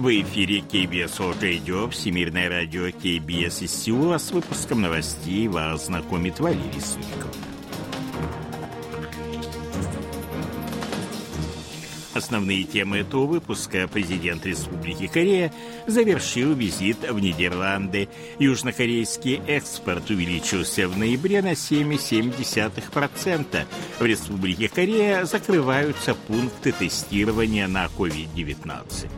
В эфире KBS World Radio, Всемирное радио KBS из Сеула с выпуском новостей вас знакомит Валерий Суриков. Основные темы этого выпуска президент Республики Корея завершил визит в Нидерланды. Южнокорейский экспорт увеличился в ноябре на 7,7%. В Республике Корея закрываются пункты тестирования на COVID-19.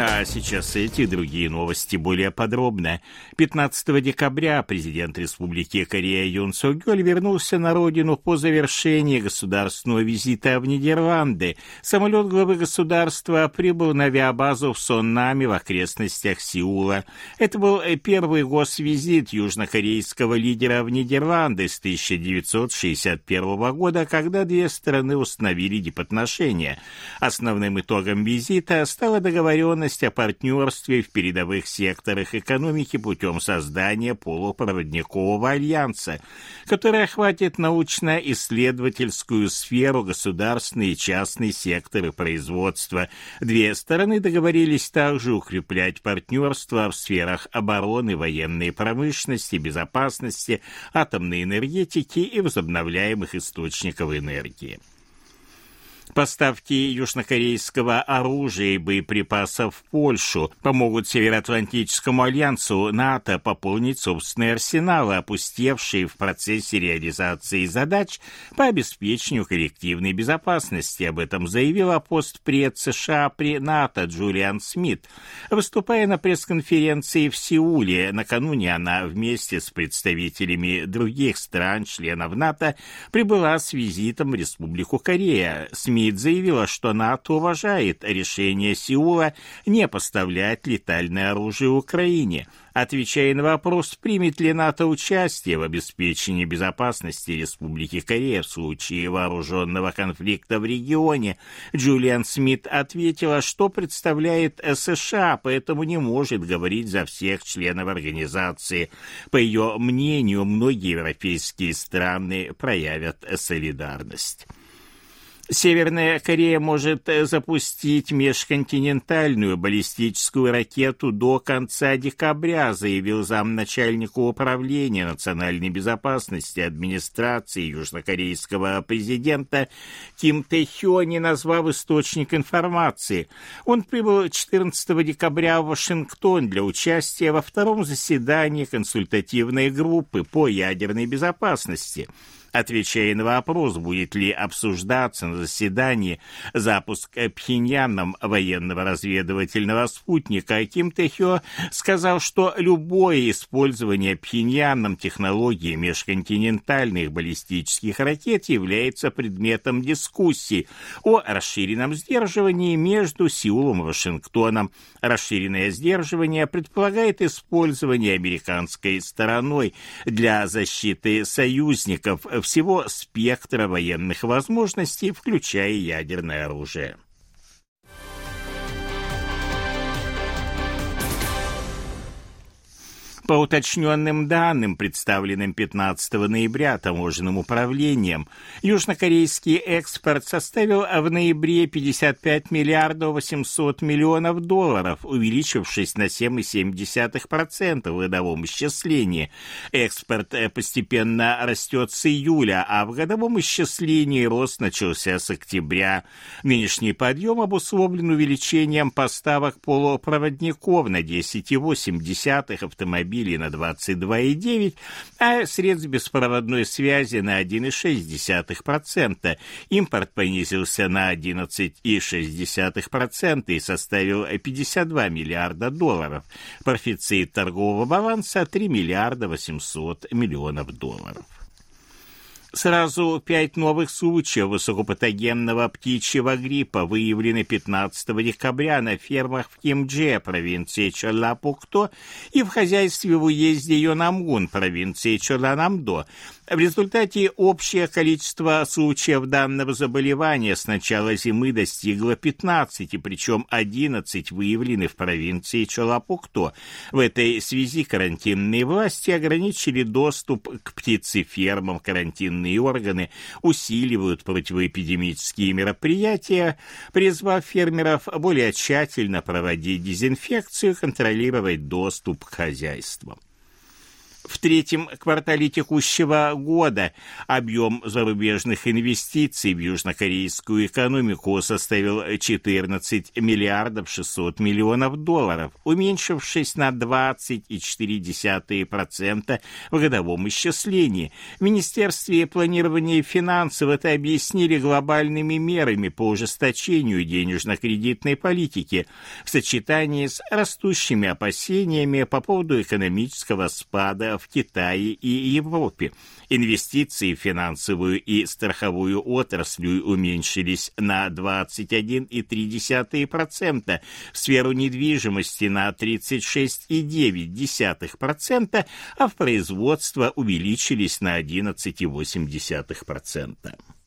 А сейчас эти и другие новости более подробно. 15 декабря президент Республики Корея Юн Согёль вернулся на родину по завершении государственного визита в Нидерланды. Самолет главы государства прибыл на авиабазу в Соннаме в окрестностях Сеула. Это был первый госвизит южнокорейского лидера в Нидерланды с 1961 года, когда две страны установили дипотношения. Основным итогом визита стала договоренность договоренность о партнерстве в передовых секторах экономики путем создания полупроводникового альянса, который охватит научно-исследовательскую сферу, государственный и частный секторы производства. Две стороны договорились также укреплять партнерство в сферах обороны, военной промышленности, безопасности, атомной энергетики и возобновляемых источников энергии. Поставки южнокорейского оружия и боеприпасов в Польшу помогут Североатлантическому альянсу НАТО пополнить собственные арсеналы, опустевшие в процессе реализации задач по обеспечению коллективной безопасности. Об этом заявил постпред США при НАТО Джулиан Смит. Выступая на пресс-конференции в Сеуле, накануне она вместе с представителями других стран-членов НАТО прибыла с визитом в Республику Корея. СМИ СМИТ заявила, что НАТО уважает решение Сеула не поставлять летальное оружие Украине. Отвечая на вопрос, примет ли НАТО участие в обеспечении безопасности Республики Корея в случае вооруженного конфликта в регионе, Джулиан Смит ответила, что представляет США, поэтому не может говорить за всех членов организации. По ее мнению, многие европейские страны проявят солидарность. Северная Корея может э, запустить межконтинентальную баллистическую ракету до конца декабря, заявил замначальника управления национальной безопасности администрации южнокорейского президента Ким Тэ-хё, не назвав источник информации. Он прибыл 14 декабря в Вашингтон для участия во втором заседании консультативной группы по ядерной безопасности – Отвечая на вопрос, будет ли обсуждаться на заседании запуск Пхеньяном военного разведывательного спутника, Ким Тэхё сказал, что любое использование Пхеньяном технологии межконтинентальных баллистических ракет является предметом дискуссий о расширенном сдерживании между Сеулом и Вашингтоном. Расширенное сдерживание предполагает использование американской стороной для защиты союзников всего спектра военных возможностей, включая ядерное оружие. По уточненным данным, представленным 15 ноября таможенным управлением, южнокорейский экспорт составил в ноябре 55 миллиардов 800 миллионов долларов, увеличившись на 7,7% в годовом исчислении. Экспорт э, постепенно растет с июля, а в годовом исчислении рост начался с октября. Нынешний подъем обусловлен увеличением поставок полупроводников на 10,8 автомобилей автомобилей на 22,9%, а средств беспроводной связи на 1,6%. Импорт понизился на 11,6% и составил 52 миллиарда долларов. Профицит торгового баланса 3 миллиарда 800 миллионов долларов. Сразу пять новых случаев высокопатогенного птичьего гриппа выявлены 15 декабря на фермах в Кимдже, провинции Чолапукто, и в хозяйстве в уезде Йонамгун, провинции Чоланамдо. В результате общее количество случаев данного заболевания с начала зимы достигло 15, причем 11 выявлены в провинции Чалапукто. В этой связи карантинные власти ограничили доступ к птицефермам. Карантинные органы усиливают противоэпидемические мероприятия, призвав фермеров более тщательно проводить дезинфекцию и контролировать доступ к хозяйствам в третьем квартале текущего года объем зарубежных инвестиций в южнокорейскую экономику составил 14 миллиардов 600 миллионов долларов, уменьшившись на 20,4% в годовом исчислении. В Министерстве планирования финансов это объяснили глобальными мерами по ужесточению денежно-кредитной политики в сочетании с растущими опасениями по поводу экономического спада в Китае и Европе. Инвестиции в финансовую и страховую отрасль уменьшились на 21,3%, в сферу недвижимости на 36,9%, а в производство увеличились на 11,8%.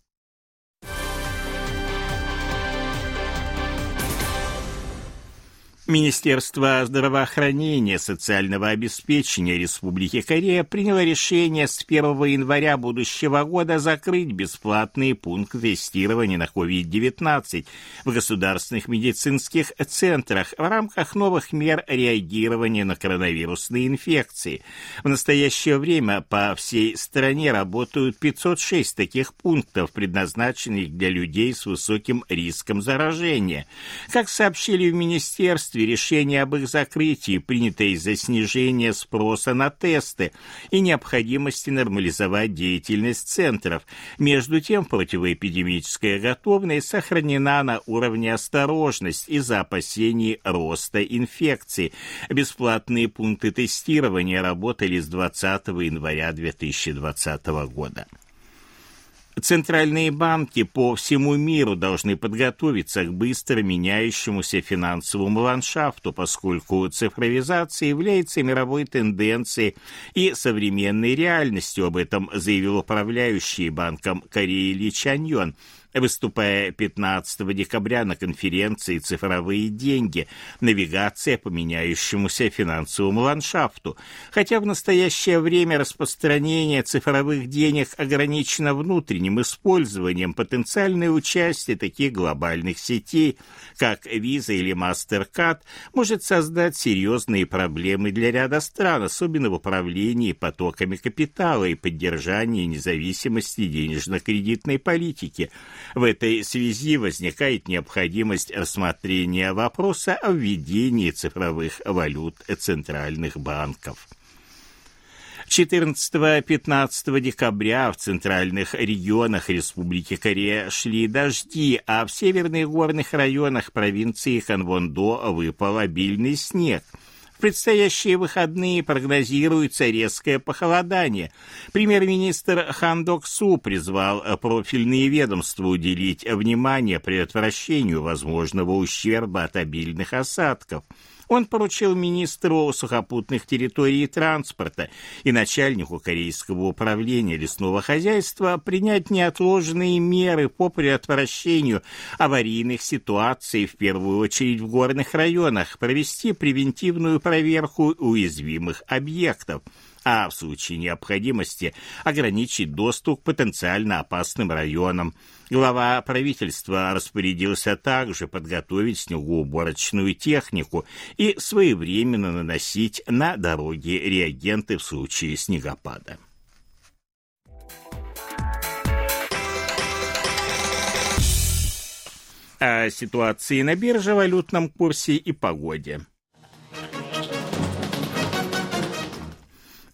Министерство здравоохранения социального обеспечения Республики Корея приняло решение с 1 января будущего года закрыть бесплатные пункты тестирования на COVID-19 в государственных медицинских центрах в рамках новых мер реагирования на коронавирусные инфекции. В настоящее время по всей стране работают 506 таких пунктов, предназначенных для людей с высоким риском заражения. Как сообщили в Министерстве, правительстве решение об их закрытии принято из-за снижения спроса на тесты и необходимости нормализовать деятельность центров. Между тем, противоэпидемическая готовность сохранена на уровне осторожность из-за опасений роста инфекции. Бесплатные пункты тестирования работали с 20 января 2020 года. Центральные банки по всему миру должны подготовиться к быстро меняющемуся финансовому ландшафту, поскольку цифровизация является мировой тенденцией и современной реальностью. Об этом заявил управляющий банком Кореи Ли Чаньон – Выступая 15 декабря на конференции «Цифровые деньги. Навигация по меняющемуся финансовому ландшафту», хотя в настоящее время распространение цифровых денег ограничено внутренним использованием, потенциальное участие таких глобальных сетей, как Visa или MasterCard, может создать серьезные проблемы для ряда стран, особенно в управлении потоками капитала и поддержании независимости денежно-кредитной политики – в этой связи возникает необходимость рассмотрения вопроса о введении цифровых валют центральных банков. 14-15 декабря в центральных регионах Республики Корея шли дожди, а в северных горных районах провинции Ханвондо выпал обильный снег – предстоящие выходные прогнозируется резкое похолодание. Премьер-министр Хан Док Су призвал профильные ведомства уделить внимание предотвращению возможного ущерба от обильных осадков – он поручил министру сухопутных территорий и транспорта и начальнику Корейского управления лесного хозяйства принять неотложные меры по предотвращению аварийных ситуаций, в первую очередь в горных районах, провести превентивную проверку уязвимых объектов – а в случае необходимости ограничить доступ к потенциально опасным районам. Глава правительства распорядился также подготовить снегоуборочную технику и своевременно наносить на дороги реагенты в случае снегопада. О ситуации на бирже, валютном курсе и погоде.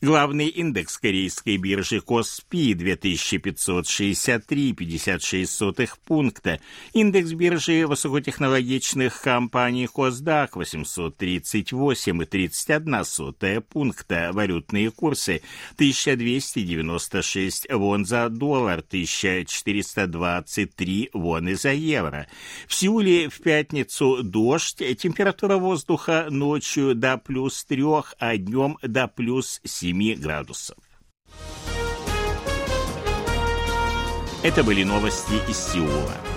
Главный индекс корейской биржи Коспи 2563,56 пункта. Индекс биржи высокотехнологичных компаний Косдак 838,31 пункта. Валютные курсы 1296 вон за доллар, 1423 воны за евро. В Сеуле в пятницу дождь, температура воздуха ночью до плюс 3, а днем до плюс 7 7 градусов. Это были новости из Сеула.